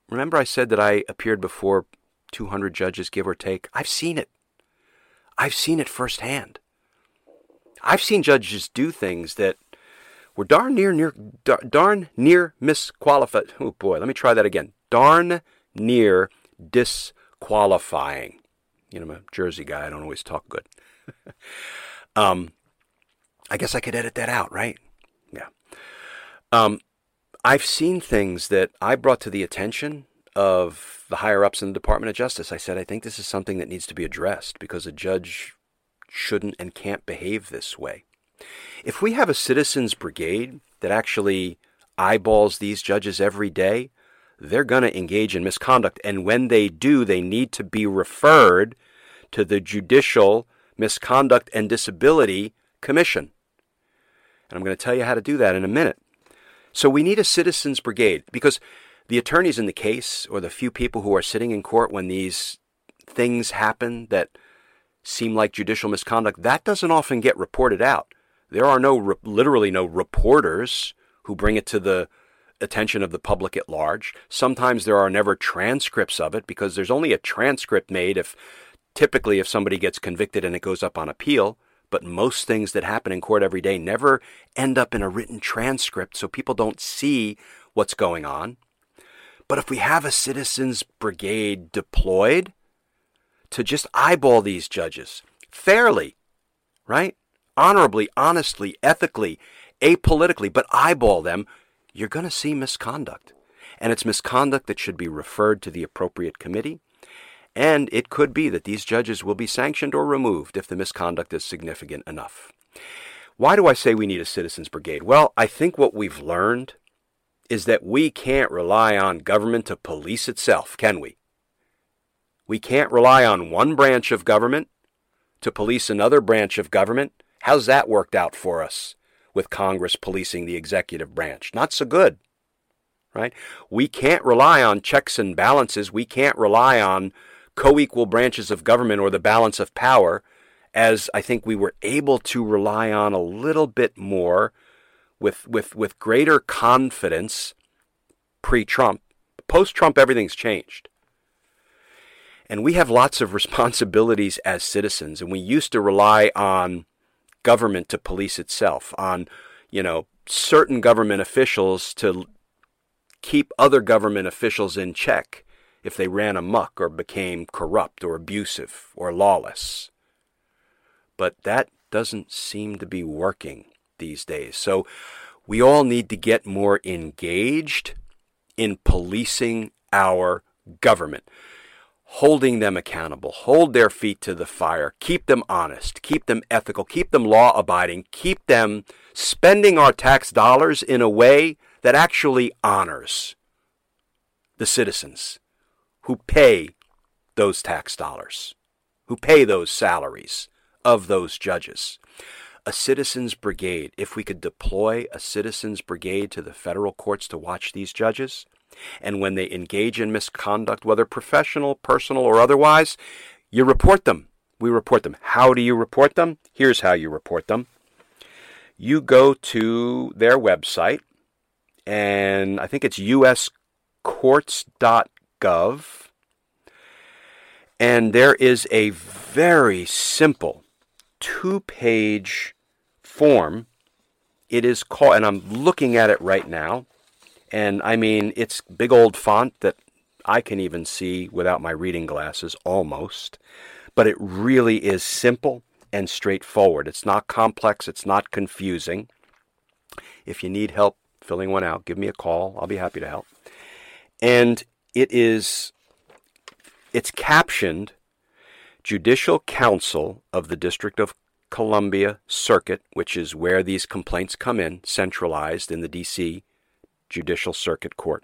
Remember, I said that I appeared before 200 judges, give or take? I've seen it. I've seen it firsthand. I've seen judges do things that were darn near near darn near misqualified. Oh boy, let me try that again. Darn near disqualifying. You know, I'm a Jersey guy. I don't always talk good. um, I guess I could edit that out, right? Yeah. Um, I've seen things that I brought to the attention of the higher ups in the Department of Justice. I said, I think this is something that needs to be addressed because a judge shouldn't and can't behave this way. If we have a citizens brigade that actually eyeballs these judges every day, they're going to engage in misconduct. And when they do, they need to be referred to the Judicial Misconduct and Disability Commission. And I'm going to tell you how to do that in a minute. So we need a citizens brigade because the attorneys in the case or the few people who are sitting in court when these things happen that seem like judicial misconduct, that doesn't often get reported out. There are no, literally no reporters who bring it to the attention of the public at large. Sometimes there are never transcripts of it because there's only a transcript made if typically if somebody gets convicted and it goes up on appeal. But most things that happen in court every day never end up in a written transcript so people don't see what's going on. But if we have a citizens brigade deployed to just eyeball these judges fairly, right? Honorably, honestly, ethically, apolitically, but eyeball them you're going to see misconduct. And it's misconduct that should be referred to the appropriate committee. And it could be that these judges will be sanctioned or removed if the misconduct is significant enough. Why do I say we need a citizens brigade? Well, I think what we've learned is that we can't rely on government to police itself, can we? We can't rely on one branch of government to police another branch of government. How's that worked out for us? With Congress policing the executive branch. Not so good, right? We can't rely on checks and balances. We can't rely on co equal branches of government or the balance of power as I think we were able to rely on a little bit more with, with, with greater confidence pre Trump. Post Trump, everything's changed. And we have lots of responsibilities as citizens, and we used to rely on government to police itself, on, you know, certain government officials to keep other government officials in check if they ran amuck or became corrupt or abusive or lawless. But that doesn't seem to be working these days. So we all need to get more engaged in policing our government holding them accountable, hold their feet to the fire, keep them honest, keep them ethical, keep them law abiding, keep them spending our tax dollars in a way that actually honors the citizens who pay those tax dollars, who pay those salaries of those judges. A citizens brigade, if we could deploy a citizens brigade to the federal courts to watch these judges, and when they engage in misconduct, whether professional, personal, or otherwise, you report them. We report them. How do you report them? Here's how you report them. You go to their website, and I think it's uscourts.gov. And there is a very simple two page form. It is called, and I'm looking at it right now. And I mean, it's big old font that I can even see without my reading glasses almost. But it really is simple and straightforward. It's not complex, it's not confusing. If you need help filling one out, give me a call. I'll be happy to help. And it is it's captioned Judicial Council of the District of Columbia Circuit, which is where these complaints come in, centralized in the DC Judicial Circuit Court.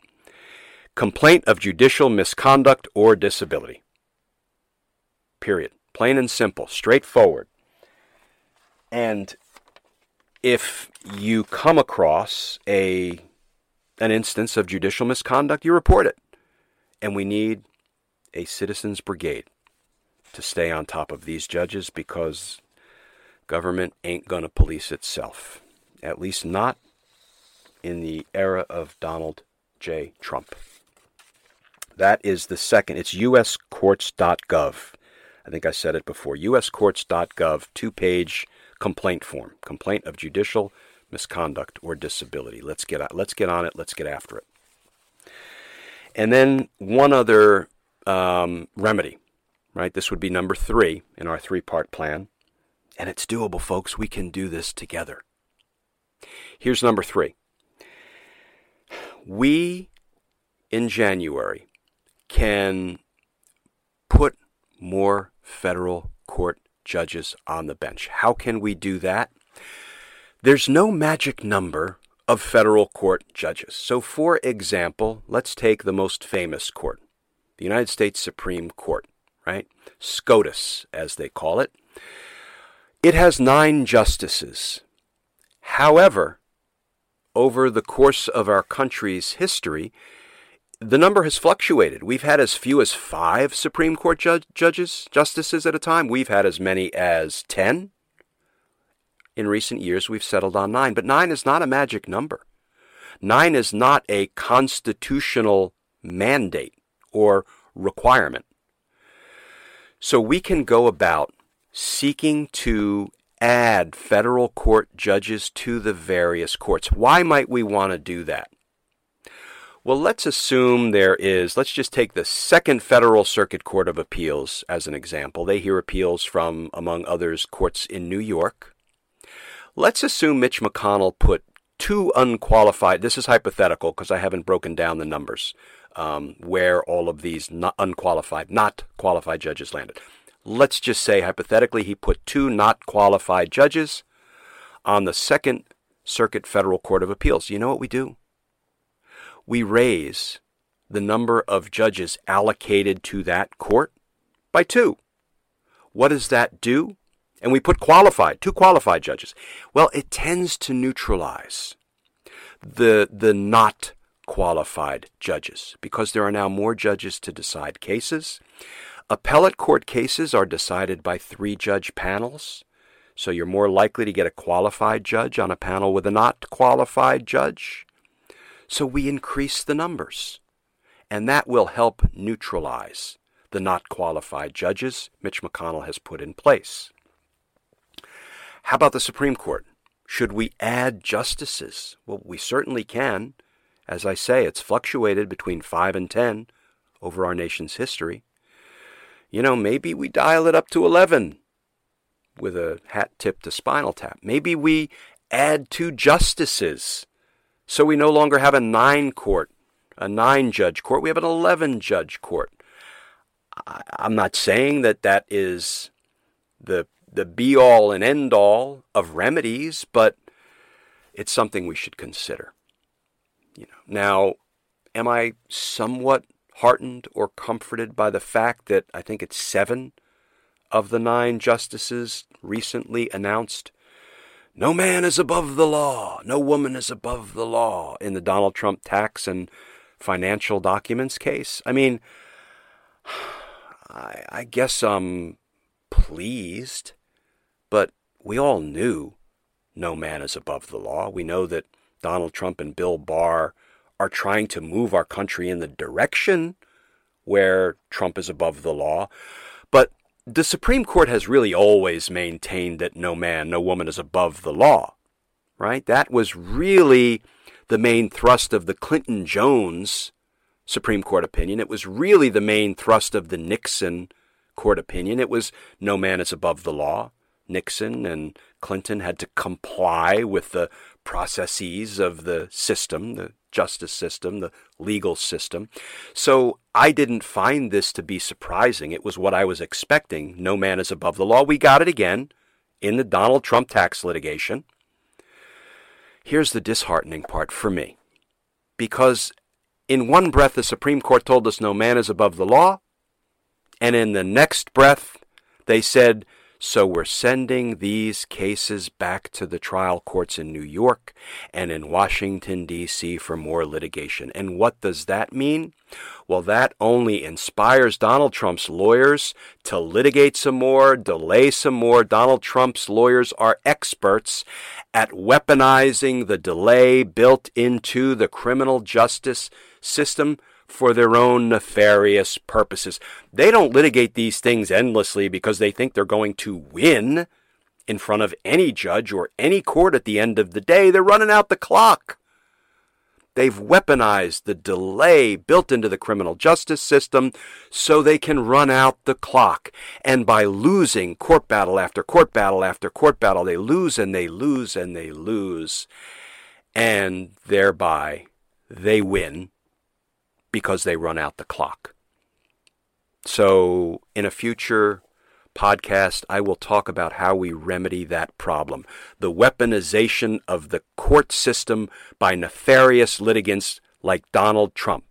Complaint of judicial misconduct or disability. Period. Plain and simple, straightforward. And if you come across a an instance of judicial misconduct, you report it. And we need a citizens brigade to stay on top of these judges because government ain't going to police itself. At least not in the era of Donald J. Trump. That is the second. It's uscourts.gov. I think I said it before. uscourts.gov, two page complaint form. Complaint of judicial misconduct or disability. Let's get, let's get on it. Let's get after it. And then one other um, remedy, right? This would be number three in our three part plan. And it's doable, folks. We can do this together. Here's number three we in January can put more federal court judges on the bench. How can we do that? There's no magic number of federal court judges. So, for example, let's take the most famous court, the United States Supreme Court, right? SCOTUS, as they call it. It has nine justices. However, over the course of our country's history, the number has fluctuated. We've had as few as five Supreme Court ju- judges, justices at a time. We've had as many as 10. In recent years, we've settled on nine, but nine is not a magic number. Nine is not a constitutional mandate or requirement. So we can go about seeking to add federal court judges to the various courts. Why might we want to do that? Well, let's assume there is, let's just take the Second Federal Circuit Court of Appeals as an example. They hear appeals from, among others, courts in New York. Let's assume Mitch McConnell put two unqualified, this is hypothetical because I haven't broken down the numbers um, where all of these not unqualified, not qualified judges landed. Let's just say hypothetically he put two not qualified judges on the Second Circuit Federal Court of Appeals. You know what we do? we raise the number of judges allocated to that court by two. What does that do? And we put qualified, two qualified judges. Well, it tends to neutralize the, the not qualified judges because there are now more judges to decide cases. Appellate court cases are decided by three judge panels. So you're more likely to get a qualified judge on a panel with a not qualified judge. So we increase the numbers. And that will help neutralize the not qualified judges Mitch McConnell has put in place. How about the Supreme Court? Should we add justices? Well, we certainly can. As I say, it's fluctuated between 5 and 10 over our nation's history. You know, maybe we dial it up to 11 with a hat tip to spinal tap. Maybe we add two justices so we no longer have a nine court, a nine judge court. We have an 11 judge court. I'm not saying that that is the, the be all and end all of remedies, but it's something we should consider. You know, now, am I somewhat heartened or comforted by the fact that I think it's seven of the nine justices recently announced no man is above the law, no woman is above the law in the Donald Trump tax and financial documents case. I mean, I, I guess I'm pleased, but we all knew no man is above the law. We know that Donald Trump and Bill Barr are trying to move our country in the direction where Trump is above the law. But the Supreme Court has really always maintained that no man, no woman is above the law, right? That was really the main thrust of the Clinton Jones Supreme Court opinion. It was really the main thrust of the Nixon court opinion. It was no man is above the law. Nixon and Clinton had to comply with the processes of the system, the justice system, the legal system. So I didn't find this to be surprising. It was what I was expecting. No man is above the law. We got it again in the Donald Trump tax litigation. Here's the disheartening part for me. Because in one breath, the Supreme Court told us no man is above the law, and in the next breath, they said so we're sending these cases back to the trial courts in New York and in Washington, D.C. for more litigation. And what does that mean? Well, that only inspires Donald Trump's lawyers to litigate some more, delay some more. Donald Trump's lawyers are experts at weaponizing the delay built into the criminal justice system for their own nefarious purposes. They don't litigate these things endlessly because they think they're going to win in front of any judge or any court at the end of the day. They're running out the clock. They've weaponized the delay built into the criminal justice system so they can run out the clock. And by losing court battle after court battle after court battle, they lose and they lose and they lose. And thereby they win because they run out the clock. So, in a future podcast, I will talk about how we remedy that problem. The weaponization of the court system by nefarious litigants like Donald Trump.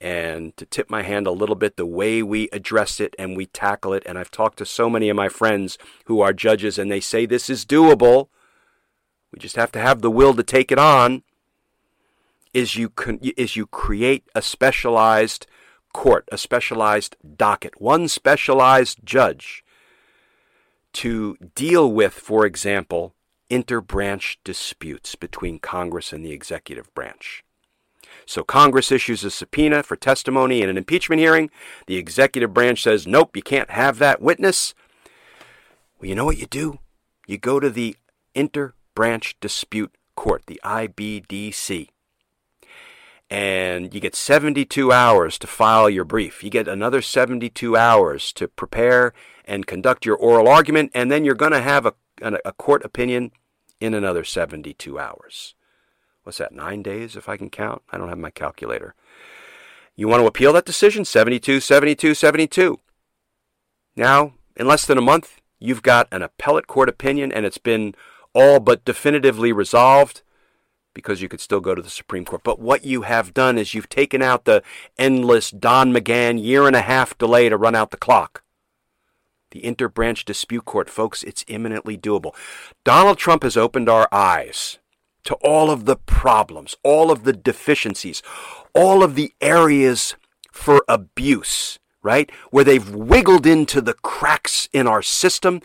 And to tip my hand a little bit, the way we address it and we tackle it, and I've talked to so many of my friends who are judges and they say this is doable. we just have to have the will to take it on, is you, con- is you create a specialized court, a specialized docket, one specialized judge to deal with, for example, interbranch disputes between Congress and the executive branch. So Congress issues a subpoena for testimony in an impeachment hearing. The executive branch says, nope, you can't have that witness. Well, you know what you do? You go to the Interbranch Dispute Court, the IBDC, and you get 72 hours to file your brief. You get another 72 hours to prepare and conduct your oral argument, and then you're going to have a, a court opinion in another 72 hours. What's that, nine days if I can count? I don't have my calculator. You want to appeal that decision? 72, 72, 72. Now, in less than a month, you've got an appellate court opinion and it's been all but definitively resolved because you could still go to the Supreme Court. But what you have done is you've taken out the endless Don McGahn year and a half delay to run out the clock. The interbranch dispute court, folks, it's imminently doable. Donald Trump has opened our eyes to all of the problems, all of the deficiencies, all of the areas for abuse, right? Where they've wiggled into the cracks in our system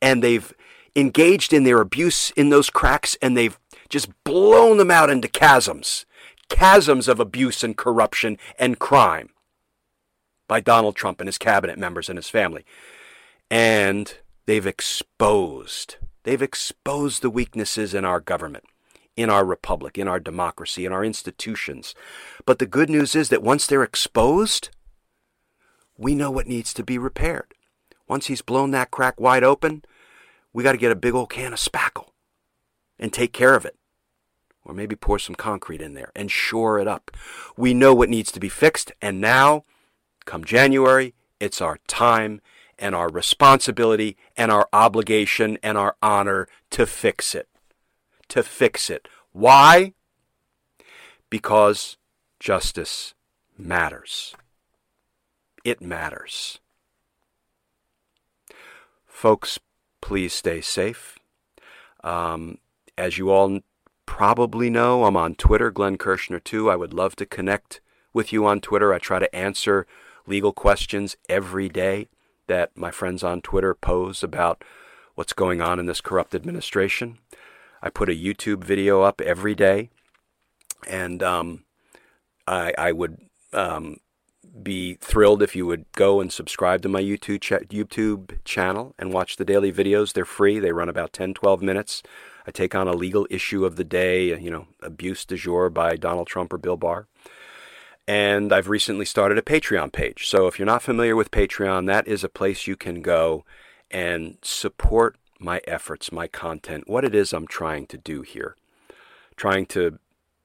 and they've engaged in their abuse in those cracks and they've just blown them out into chasms, chasms of abuse and corruption and crime by Donald Trump and his cabinet members and his family. And they've exposed, they've exposed the weaknesses in our government, in our republic, in our democracy, in our institutions. But the good news is that once they're exposed, we know what needs to be repaired. Once he's blown that crack wide open, we got to get a big old can of spackle and take care of it. Or maybe pour some concrete in there and shore it up. We know what needs to be fixed, and now, come January, it's our time and our responsibility and our obligation and our honor to fix it. To fix it. Why? Because justice matters. It matters. Folks, please stay safe. Um, as you all probably know, I'm on Twitter, Glenn Kirschner too. I would love to connect with you on Twitter. I try to answer legal questions every day that my friends on Twitter pose about what's going on in this corrupt administration. I put a YouTube video up every day, and um, I, I, would um, be thrilled if you would go and subscribe to my YouTube cha- YouTube channel and watch the daily videos. They're free. They run about 10, 12 minutes. I take on a legal issue of the day, you know, abuse du jour by Donald Trump or Bill Barr. And I've recently started a Patreon page. So if you're not familiar with Patreon, that is a place you can go and support my efforts, my content, what it is I'm trying to do here. Trying to,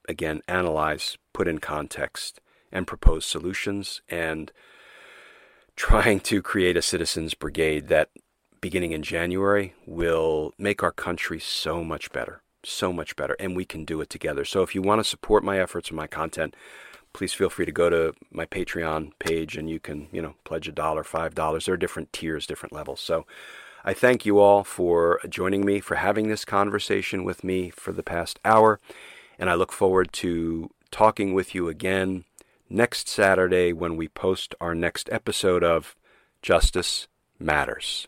again, analyze, put in context, and propose solutions, and trying to create a citizens brigade that, beginning in January, will make our country so much better. So much better. And we can do it together. So if you want to support my efforts and my content, please feel free to go to my Patreon page and you can, you know, pledge a dollar, five dollars. There are different tiers, different levels. So I thank you all for joining me, for having this conversation with me for the past hour. And I look forward to talking with you again next Saturday when we post our next episode of Justice Matters.